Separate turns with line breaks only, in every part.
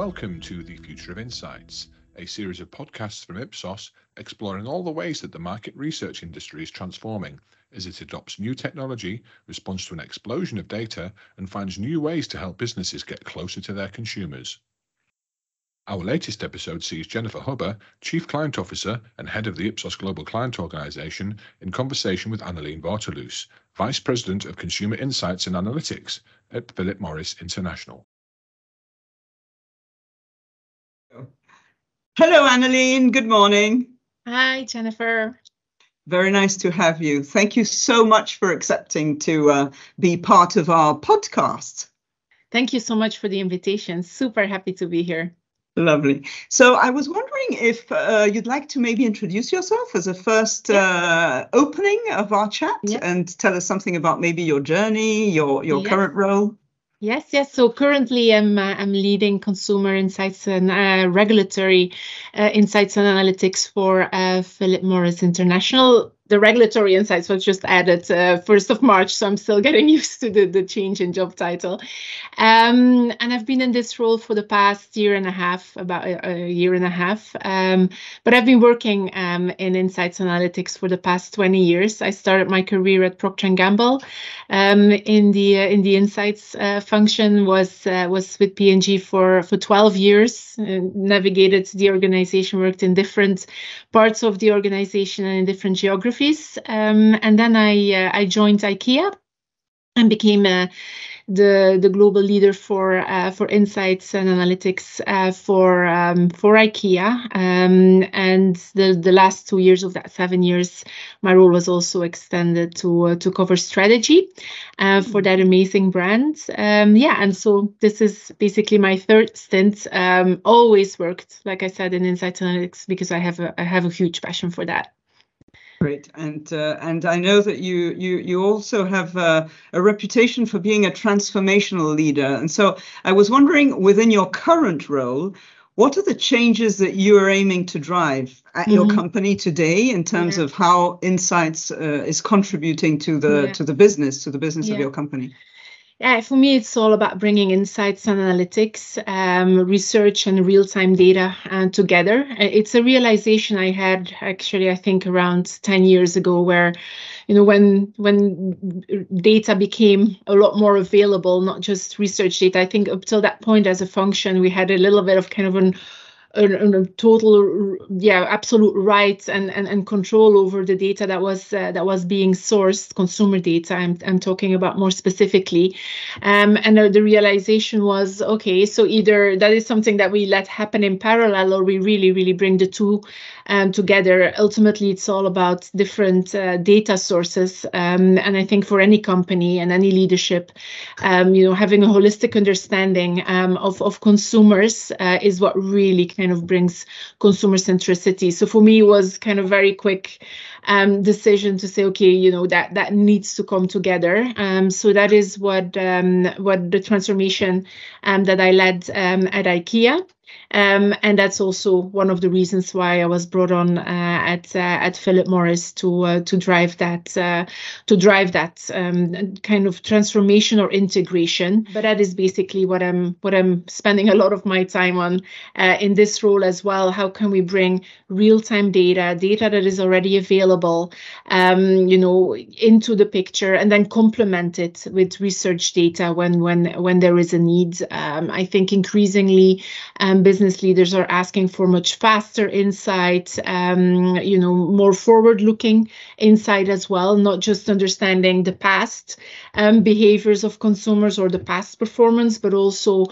Welcome to the Future of Insights, a series of podcasts from Ipsos exploring all the ways that the market research industry is transforming as it adopts new technology, responds to an explosion of data, and finds new ways to help businesses get closer to their consumers. Our latest episode sees Jennifer Hubber, Chief Client Officer and Head of the Ipsos Global Client Organization, in conversation with Anneleen Waterloos, Vice President of Consumer Insights and Analytics at Philip Morris International.
Hello, Anneleen. Good morning.
Hi, Jennifer.
Very nice to have you. Thank you so much for accepting to uh, be part of our podcast.
Thank you so much for the invitation. Super happy to be here.
Lovely. So I was wondering if uh, you'd like to maybe introduce yourself as a first uh, opening of our chat and tell us something about maybe your journey, your your current role.
Yes, yes. So currently, I'm uh, I'm leading consumer insights and uh, regulatory uh, insights and analytics for uh, Philip Morris International the regulatory insights was just added uh, 1st of March, so I'm still getting used to the, the change in job title. Um, and I've been in this role for the past year and a half, about a, a year and a half. Um, but I've been working um, in insights analytics for the past 20 years. I started my career at Procter & Gamble um, in the uh, in the insights uh, function. was uh, was with P&G for for 12 years. Uh, navigated the organization, worked in different parts of the organization and in different geographies office. Um, and then I uh, I joined IKEA and became uh, the the global leader for uh, for insights and analytics uh, for um, for IKEA. Um, and the the last two years of that seven years, my role was also extended to uh, to cover strategy uh, for that amazing brand. Um, yeah, and so this is basically my third stint. Um, always worked, like I said, in insights analytics because I have a I have a huge passion for that.
Great, and uh, and I know that you you you also have uh, a reputation for being a transformational leader, and so I was wondering within your current role, what are the changes that you are aiming to drive at mm-hmm. your company today in terms yeah. of how insights uh, is contributing to the yeah. to the business to the business yeah. of your company?
Yeah, for me, it's all about bringing insights and analytics, um, research, and real time data uh, together. Uh, it's a realization I had actually, I think, around 10 years ago, where you know when when data became a lot more available not just research data i think up till that point as a function we had a little bit of kind of an a, a total yeah absolute rights and, and and control over the data that was uh, that was being sourced consumer data I'm, I'm talking about more specifically. Um, and uh, the realization was okay so either that is something that we let happen in parallel or we really really bring the two um, together. Ultimately it's all about different uh, data sources. Um, and I think for any company and any leadership um, you know having a holistic understanding um, of, of consumers uh, is what really kind of brings consumer centricity. So for me, it was kind of very quick um, decision to say, okay, you know that that needs to come together. Um, so that is what um, what the transformation um, that I led um, at IKEA. Um, and that's also one of the reasons why I was brought on uh, at uh, at Philip Morris to uh, to drive that uh, to drive that um, kind of transformation or integration. But that is basically what I'm what I'm spending a lot of my time on uh, in this role as well. How can we bring real time data, data that is already available, um, you know, into the picture, and then complement it with research data when when when there is a need. Um, I think increasingly um, business leaders are asking for much faster insight, um, you know, more forward-looking insight as well, not just understanding the past um, behaviors of consumers or the past performance, but also,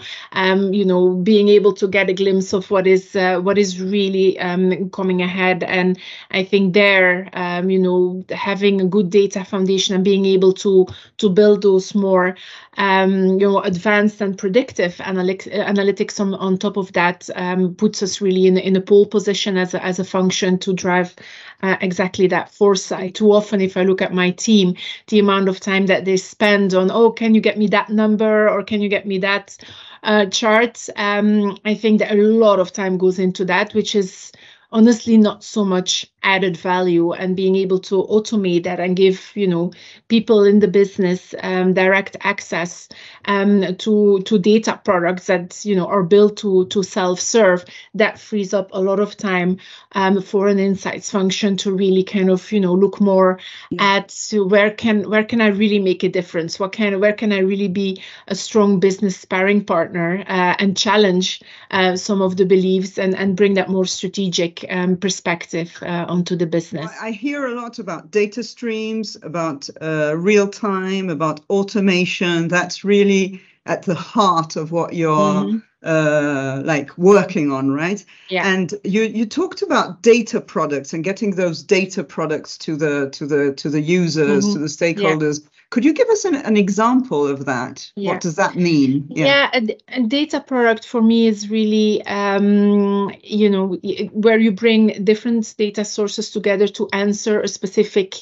you know, being able to get a glimpse of what is uh, what is really um, coming ahead. And I think there, um, you know, having a good data foundation and being able to to build those more, um, you know, advanced and predictive analytics analytics on, on top of that um, puts us really in, in a pole position as a, as a function to drive uh, exactly that foresight. Too often, if I look at my team, the amount of time that they spend on, oh, can you get me that number or can you get me that uh, chart? Um, I think that a lot of time goes into that, which is honestly not so much added value and being able to automate that and give you know people in the business um, direct access um, to to data products that you know are built to to self-serve that frees up a lot of time um, for an insights function to really kind of you know look more yeah. at where can where can I really make a difference what kind of where can I really be a strong business sparring partner uh, and challenge uh, some of the beliefs and and bring that more strategic um, perspective uh, onto the business.
I hear a lot about data streams, about uh, real time, about automation. That's really at the heart of what you're mm-hmm. uh, like working on, right?
Yeah.
And you you talked about data products and getting those data products to the to the to the users, mm-hmm. to the stakeholders. Yeah. Could you give us an, an example of that? Yeah. What does that mean?
Yeah, yeah a, a, data product for me is really, um, you know, where you bring different data sources together to answer a specific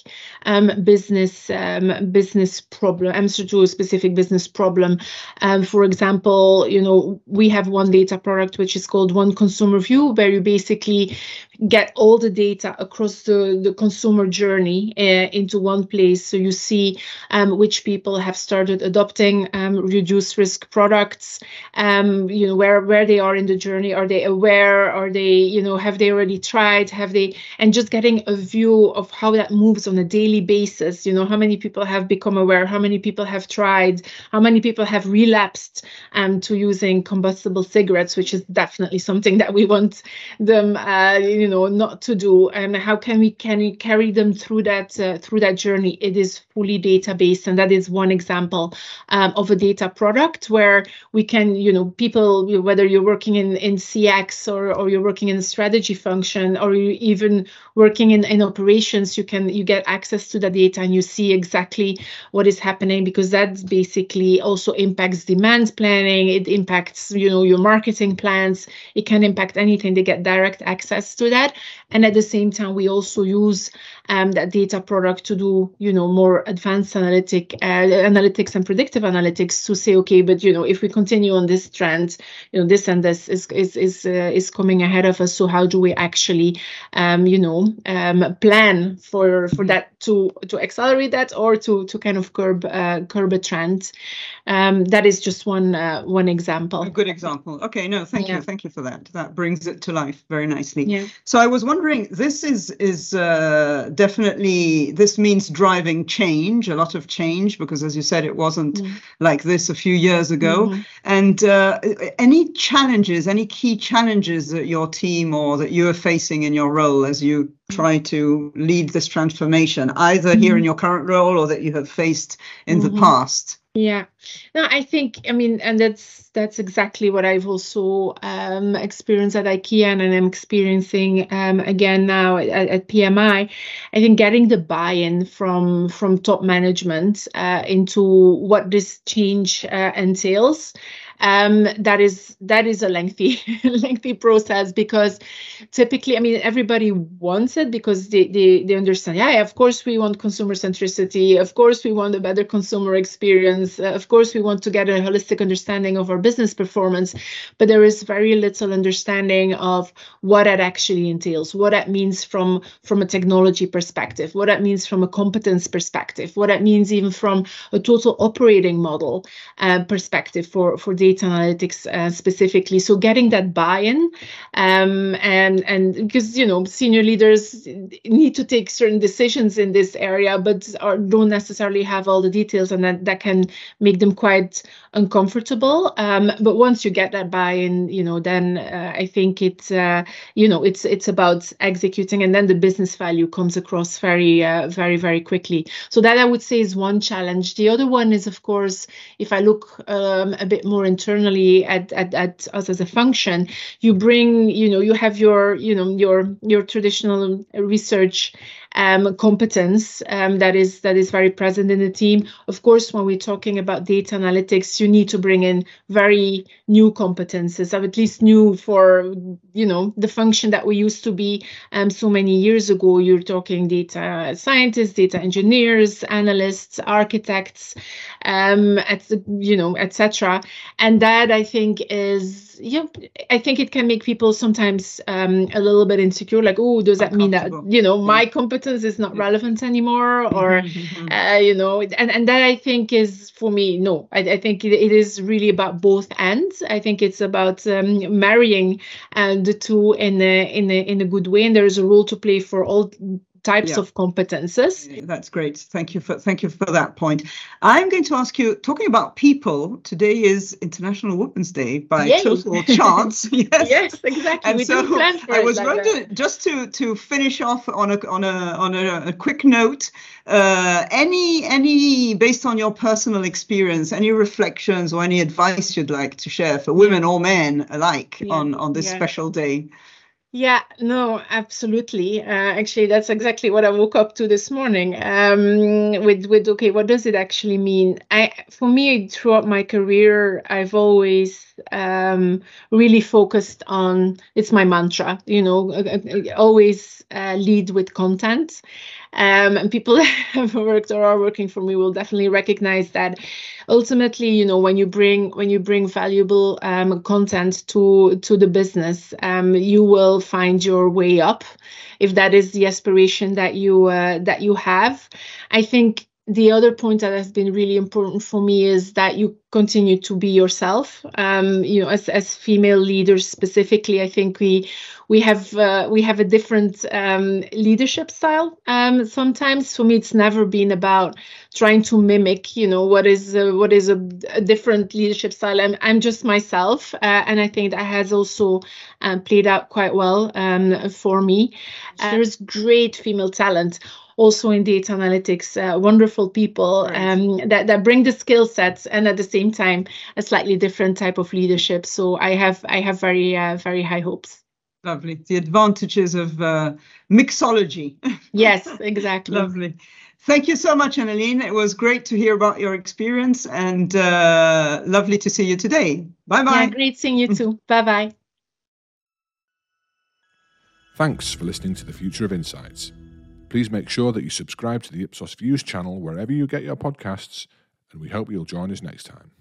um, business um, business problem, answer to a specific business problem. Um, for example, you know, we have one data product which is called One Consumer View, where you basically get all the data across the, the consumer journey uh, into one place. So you see um, which people have started adopting um, reduced risk products, um, you know, where, where they are in the journey. Are they aware? Are they, you know, have they already tried? Have they, and just getting a view of how that moves on a daily basis, you know, how many people have become aware, how many people have tried, how many people have relapsed um, to using combustible cigarettes, which is definitely something that we want them, uh, you know, not to do, and how can we can we carry them through that uh, through that journey? It is fully database and that is one example um, of a data product where we can you know people whether you're working in in cx or, or you're working in a strategy function or you even working in, in operations you can you get access to the data and you see exactly what is happening because that basically also impacts demand planning. It impacts you know your marketing plans. It can impact anything they get direct access to that. And at the same time we also use um, that data product to do you know more advanced analytic uh, analytics and predictive analytics to say okay but you know if we continue on this trend you know this and this is is is uh, is coming ahead of us so how do we actually um, you know um, plan for for that to to accelerate that or to to kind of curb uh, curb a trend um, that is just one uh, one example
a good example okay no thank yeah. you thank you for that that brings it to life very nicely
yeah
so i was wondering this is is uh, definitely this means driving change a lot of change because as you said it wasn't mm. like this a few years ago mm-hmm. and uh, any challenges any key challenges that your team or that you are facing in your role as you mm. try to lead this transformation either mm-hmm. here in your current role or that you have faced in mm-hmm. the past
yeah no i think i mean and that's that's exactly what i've also um, experienced at ikea and i'm experiencing um, again now at, at, pmi i think getting the buy-in from from top management uh, into what this change uh, entails um, that is that is a lengthy lengthy process because typically i mean everybody wants it because they, they they understand yeah of course we want consumer centricity of course we want a better consumer experience uh, of course we want to get a holistic understanding of our business performance but there is very little understanding of what that actually entails what that means from from a technology perspective what that means from a competence perspective what that means even from a total operating model uh, perspective for for data analytics uh, specifically. So getting that buy-in, um, and and because you know senior leaders need to take certain decisions in this area, but are, don't necessarily have all the details, and that that can make them quite uncomfortable. Um, but once you get that buy-in, you know, then uh, I think it's uh, you know it's it's about executing, and then the business value comes across very uh, very very quickly. So that I would say is one challenge. The other one is of course if I look um, a bit more internally at, at at us as a function, you bring you know you have your you know your your traditional research um, competence um, that is that is very present in the team. Of course, when we're talking about data analytics, you need to bring in very new competences, or at least new for you know the function that we used to be um, so many years ago. You're talking data scientists, data engineers, analysts, architects, um, et, you know, etc. And that I think is yeah, I think it can make people sometimes um, a little bit insecure. Like, oh, does that mean that you know my competence is not relevant anymore, or mm-hmm. uh, you know, and and that I think is for me no. I, I think it, it is really about both ends. I think it's about um, marrying uh, the two in a in a in a good way, and there is a role to play for all types yeah. of competences.
That's great. Thank you for thank you for that point. I'm going to ask you, talking about people, today is International Women's Day by Yay. total chance.
yes. yes, exactly.
And we so I was like going that. to just to to finish off on a on a on a, a quick note. Uh, any any based on your personal experience, any reflections or any advice you'd like to share for women or men alike yeah. on on this yeah. special day?
Yeah, no, absolutely. Uh, actually, that's exactly what I woke up to this morning. Um, with with okay, what does it actually mean? I for me throughout my career, I've always um, really focused on. It's my mantra, you know, uh, uh, always uh, lead with content. Um, and people have worked or are working for me will definitely recognize that ultimately you know when you bring when you bring valuable um, content to to the business um, you will find your way up if that is the aspiration that you uh, that you have i think the other point that has been really important for me is that you continue to be yourself. Um, you know, as as female leaders specifically, I think we we have uh, we have a different um, leadership style. Um, sometimes for me, it's never been about trying to mimic. You know, what is uh, what is a, a, different leadership style. I'm I'm just myself, uh, and I think that has also um, played out quite well um, for me. there's great female talent also in data analytics, uh, wonderful people right. um, that, that bring the skill sets and at the same time a slightly different type of leadership. So I have I have very uh, very high hopes.
Lovely. The advantages of uh, mixology.
yes, exactly.
Lovely. Thank you so much, Anneleen. It was great to hear about your experience and uh, lovely to see you today. Bye bye.
Yeah, great seeing you too. bye bye.
Thanks for listening to the Future of Insights. Please make sure that you subscribe to the Ipsos Views channel wherever you get your podcasts, and we hope you'll join us next time.